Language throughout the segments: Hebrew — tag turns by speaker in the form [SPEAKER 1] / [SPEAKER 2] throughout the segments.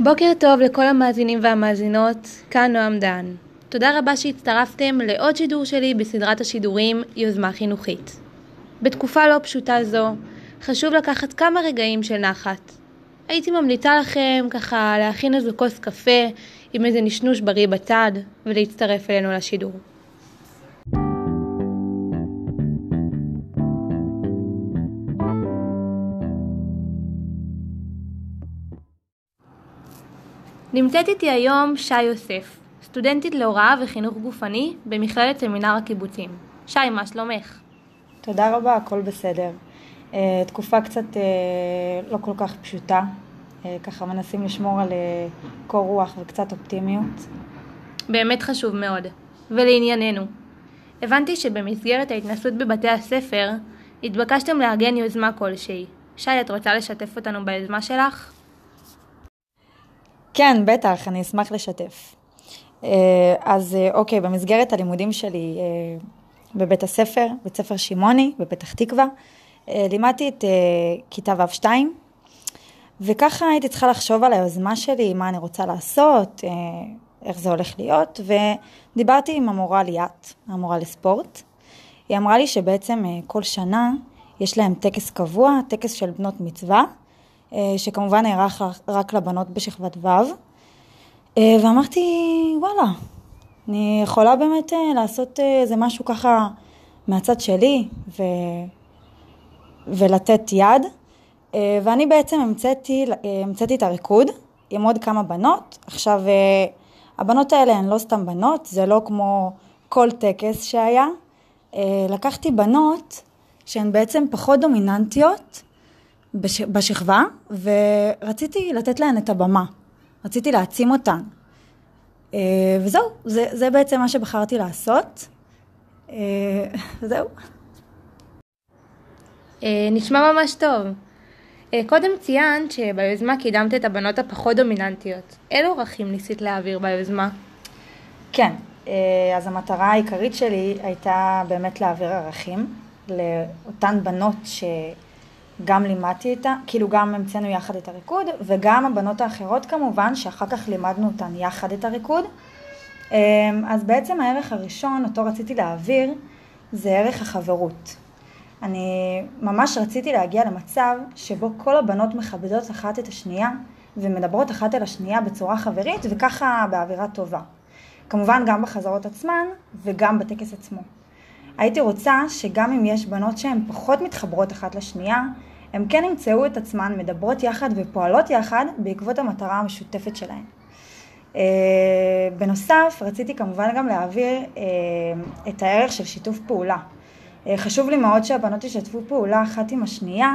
[SPEAKER 1] בוקר טוב לכל המאזינים והמאזינות, כאן נועם דן. תודה רבה שהצטרפתם לעוד שידור שלי בסדרת השידורים יוזמה חינוכית. בתקופה לא פשוטה זו, חשוב לקחת כמה רגעים של נחת. הייתי ממליצה לכם ככה להכין איזו כוס קפה עם איזה נשנוש בריא בצד ולהצטרף אלינו לשידור. נמצאת איתי היום שי יוסף, סטודנטית להוראה וחינוך גופני במכללת סמינר הקיבוצים. שי, מה שלומך?
[SPEAKER 2] תודה רבה, הכל בסדר. אה, תקופה קצת אה, לא כל כך פשוטה, אה, ככה מנסים לשמור על קור רוח וקצת אופטימיות.
[SPEAKER 1] באמת חשוב מאוד. ולענייננו, הבנתי שבמסגרת ההתנסות בבתי הספר התבקשתם לארגן יוזמה כלשהי. שי, את רוצה לשתף אותנו ביוזמה שלך?
[SPEAKER 2] כן, בטח, אני אשמח לשתף. אז אוקיי, במסגרת הלימודים שלי בבית הספר, בית ספר שמעוני, בפתח תקווה. אה, לימדתי את אה, כיתה ו'2, וככה הייתי צריכה לחשוב על היוזמה שלי, מה אני רוצה לעשות, אה, איך זה הולך להיות, ודיברתי עם המורה ליאת, המורה לספורט. היא אמרה לי שבעצם כל שנה יש להם טקס קבוע, טקס של בנות מצווה, שכמובן נערך רק לבנות בשכבת ו', ואמרתי, וואלה, אני יכולה באמת אה, לעשות אה, איזה משהו ככה מהצד שלי ו... ולתת יד. אה, ואני בעצם המצאתי, המצאתי את הריקוד עם עוד כמה בנות. עכשיו, הבנות האלה הן לא סתם בנות, זה לא כמו כל טקס שהיה. לקחתי בנות שהן בעצם פחות דומיננטיות בש... בשכבה, ורציתי לתת להן את הבמה. רציתי להעצים אותן. אה, וזהו, זה, זה בעצם מה שבחרתי לעשות. אה, זהו.
[SPEAKER 1] אה, נשמע ממש טוב. קודם ציינת שביוזמה קידמת את הבנות הפחות דומיננטיות. אילו ערכים ניסית להעביר ביוזמה?
[SPEAKER 2] כן, אז המטרה העיקרית שלי הייתה באמת להעביר ערכים לאותן בנות ש... גם לימדתי איתה, כאילו גם המצאנו יחד את הריקוד, וגם הבנות האחרות כמובן, שאחר כך לימדנו אותן יחד את הריקוד. אמ, אז בעצם הערך הראשון, אותו רציתי להעביר, זה ערך החברות. אני ממש רציתי להגיע למצב שבו כל הבנות מכבדות אחת את השנייה ומדברות אחת אל השנייה בצורה חברית וככה באווירה טובה. כמובן גם בחזרות עצמן וגם בטקס עצמו. הייתי רוצה שגם אם יש בנות שהן פחות מתחברות אחת לשנייה, הן כן ימצאו את עצמן מדברות יחד ופועלות יחד בעקבות המטרה המשותפת שלהן. Uh, בנוסף, רציתי כמובן גם להעביר uh, את הערך של שיתוף פעולה. Uh, חשוב לי מאוד שהבנות ישתפו פעולה אחת עם השנייה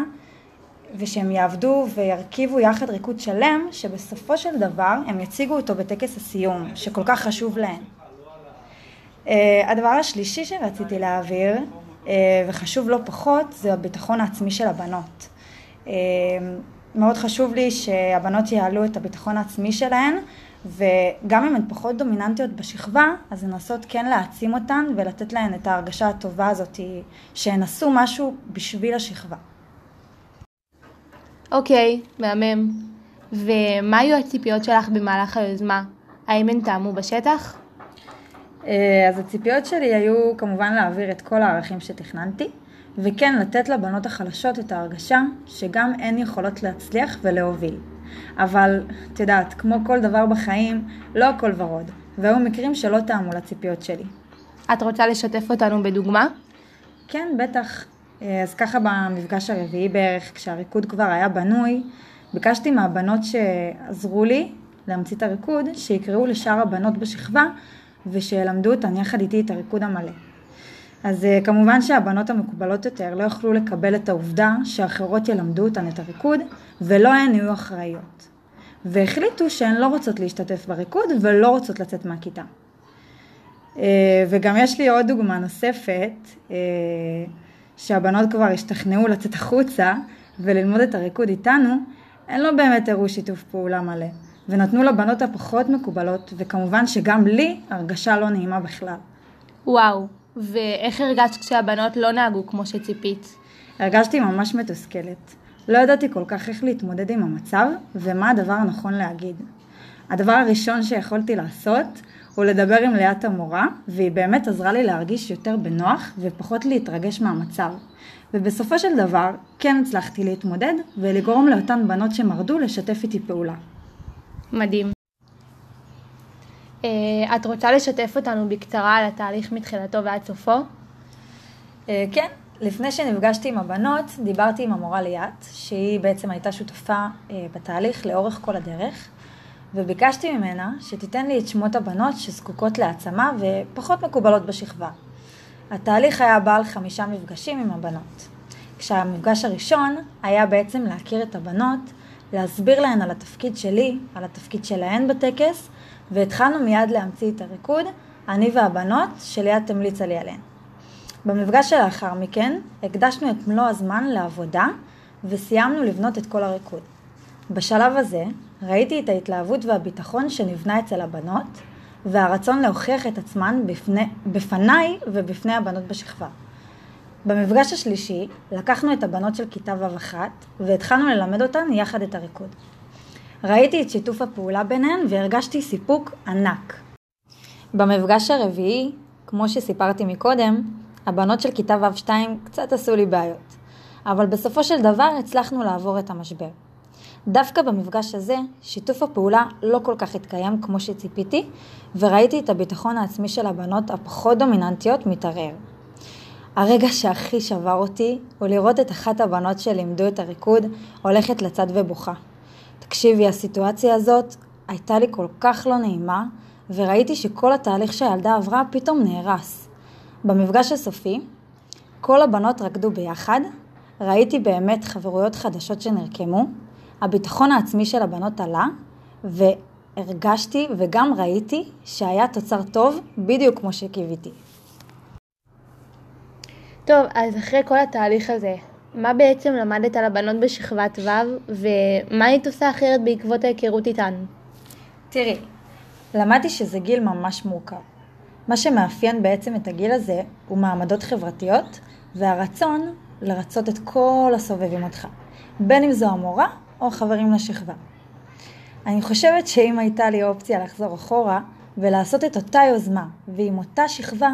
[SPEAKER 2] ושהם יעבדו וירכיבו יחד ריקוד שלם, שבסופו של דבר הם יציגו אותו בטקס הסיום, שכל כך חשוב להם. Uh, הדבר השלישי שרציתי להעביר אה, וחשוב לא פחות זה הביטחון העצמי של הבנות. אה, מאוד חשוב לי שהבנות יעלו את הביטחון העצמי שלהן וגם אם הן פחות דומיננטיות בשכבה, אז לנסות כן להעצים אותן ולתת להן את ההרגשה הטובה הזאת שהן עשו משהו בשביל השכבה.
[SPEAKER 1] אוקיי, okay, מהמם. ומה היו הציפיות שלך במהלך היוזמה? האם הן טעמו בשטח?
[SPEAKER 2] אה, אז הציפיות שלי היו כמובן להעביר את כל הערכים שתכננתי, וכן לתת לבנות החלשות את ההרגשה שגם הן יכולות להצליח ולהוביל. אבל, את יודעת, כמו כל דבר בחיים, לא הכל ורוד, והיו מקרים שלא טעמו לציפיות שלי.
[SPEAKER 1] את רוצה לשתף אותנו בדוגמה?
[SPEAKER 2] כן, בטח. אה, אז ככה במפגש הרביעי בערך, כשהריקוד כבר היה בנוי, ביקשתי מהבנות שעזרו לי להמציא את הריקוד, שיקראו לשאר הבנות בשכבה ושילמדו אותן יחד איתי את הריקוד המלא. אז אה, כמובן שהבנות המקובלות יותר לא יוכלו לקבל את העובדה שאחרות ילמדו אותן את הריקוד ולא הן יהיו אחראיות. והחליטו שהן לא רוצות להשתתף בריקוד ולא רוצות לצאת מהכיתה. אה, וגם יש לי עוד דוגמה נוספת, אה, שהבנות כבר השתכנעו לצאת החוצה וללמוד את הריקוד איתנו, הן לא באמת הראו שיתוף פעולה מלא. ונתנו לבנות הפחות מקובלות, וכמובן שגם לי הרגשה לא נעימה בכלל.
[SPEAKER 1] וואו, ואיך הרגשת כשהבנות לא נהגו כמו שציפית?
[SPEAKER 2] הרגשתי ממש מתוסכלת. לא ידעתי כל כך איך להתמודד עם המצב, ומה הדבר הנכון להגיד. הדבר הראשון שיכולתי לעשות הוא לדבר עם ליאת המורה, והיא באמת עזרה לי להרגיש יותר בנוח ופחות להתרגש מהמצב. ובסופו של דבר, כן הצלחתי להתמודד ולגרום לאותן בנות שמרדו לשתף איתי פעולה.
[SPEAKER 1] מדהים. אה, את רוצה לשתף אותנו בקצרה על התהליך מתחילתו ועד סופו?
[SPEAKER 2] אה, כן, לפני שנפגשתי עם הבנות, דיברתי עם המורה ליאת, שהיא בעצם הייתה שותפה אה, בתהליך לאורך כל הדרך, וביקשתי ממנה שתיתן לי את שמות הבנות שזקוקות להעצמה ופחות מקובלות בשכבה. התהליך היה בעל חמישה מפגשים עם הבנות. כשהמפגש הראשון היה בעצם להכיר את הבנות, להסביר להן על התפקיד שלי, על התפקיד שלהן בטקס, והתחלנו מיד להמציא את הריקוד, אני והבנות, שליאת המליצה לי עליהן. במפגש שלאחר מכן, הקדשנו את מלוא הזמן לעבודה, וסיימנו לבנות את כל הריקוד. בשלב הזה, ראיתי את ההתלהבות והביטחון שנבנה אצל הבנות, והרצון להוכיח את עצמן בפני, בפניי ובפני הבנות בשכבה. במפגש השלישי לקחנו את הבנות של כיתה ו'1 והתחלנו ללמד אותן יחד את הריקוד. ראיתי את שיתוף הפעולה ביניהן והרגשתי סיפוק ענק. במפגש הרביעי, כמו שסיפרתי מקודם, הבנות של כיתה ו'2 קצת עשו לי בעיות, אבל בסופו של דבר הצלחנו לעבור את המשבר. דווקא במפגש הזה, שיתוף הפעולה לא כל כך התקיים כמו שציפיתי, וראיתי את הביטחון העצמי של הבנות הפחות דומיננטיות מתערער. הרגע שהכי שבר אותי הוא לראות את אחת הבנות שלימדו את הריקוד הולכת לצד ובוכה. תקשיבי, הסיטואציה הזאת הייתה לי כל כך לא נעימה, וראיתי שכל התהליך שהילדה עברה פתאום נהרס. במפגש הסופי, כל הבנות רקדו ביחד, ראיתי באמת חברויות חדשות שנרקמו, הביטחון העצמי של הבנות עלה, והרגשתי וגם ראיתי שהיה תוצר טוב בדיוק כמו שקיוויתי.
[SPEAKER 1] טוב, אז אחרי כל התהליך הזה, מה בעצם למדת על הבנות בשכבת ו' ומה היית עושה אחרת בעקבות ההיכרות איתן?
[SPEAKER 2] תראי, למדתי שזה גיל ממש מורכב. מה שמאפיין בעצם את הגיל הזה הוא מעמדות חברתיות והרצון לרצות את כל הסובבים אותך, בין אם זו המורה או חברים לשכבה. אני חושבת שאם הייתה לי אופציה לחזור אחורה ולעשות את אותה יוזמה ועם אותה שכבה,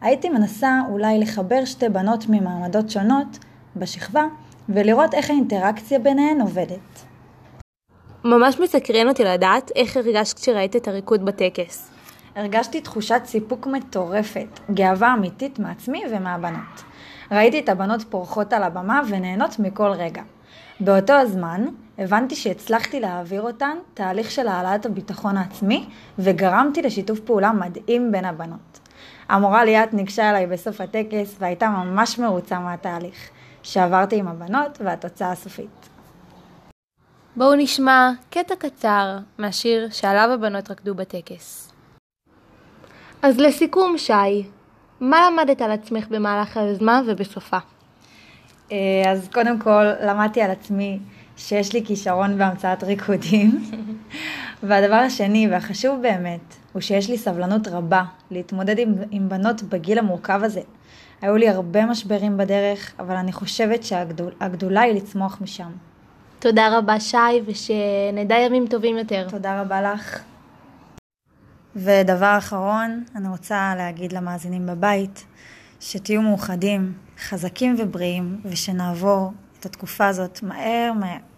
[SPEAKER 2] הייתי מנסה אולי לחבר שתי בנות ממעמדות שונות בשכבה ולראות איך האינטראקציה ביניהן עובדת.
[SPEAKER 1] ממש מסקרן אותי לדעת איך הרגשת כשראית את הריקוד בטקס.
[SPEAKER 2] הרגשתי תחושת סיפוק מטורפת, גאווה אמיתית מעצמי ומהבנות. ראיתי את הבנות פורחות על הבמה ונהנות מכל רגע. באותו הזמן הבנתי שהצלחתי להעביר אותן תהליך של העלאת הביטחון העצמי וגרמתי לשיתוף פעולה מדהים בין הבנות. המורה ליאת ניגשה אליי בסוף הטקס והייתה ממש מרוצה מהתהליך שעברתי עם הבנות והתוצאה הסופית.
[SPEAKER 1] בואו נשמע קטע קצר מהשיר שעליו הבנות רקדו בטקס. אז לסיכום, שי, מה למדת על עצמך במהלך היוזמה ובסופה?
[SPEAKER 2] אה, אז קודם כל למדתי על עצמי שיש לי כישרון בהמצאת ריקודים. והדבר השני והחשוב באמת, הוא שיש לי סבלנות רבה להתמודד עם, עם בנות בגיל המורכב הזה. היו לי הרבה משברים בדרך, אבל אני חושבת שהגדולה היא לצמוח משם.
[SPEAKER 1] תודה רבה שי, ושנדע ימים טובים יותר.
[SPEAKER 2] תודה רבה לך. ודבר אחרון, אני רוצה להגיד למאזינים בבית, שתהיו מאוחדים, חזקים ובריאים, ושנעבור את התקופה הזאת מהר מהר.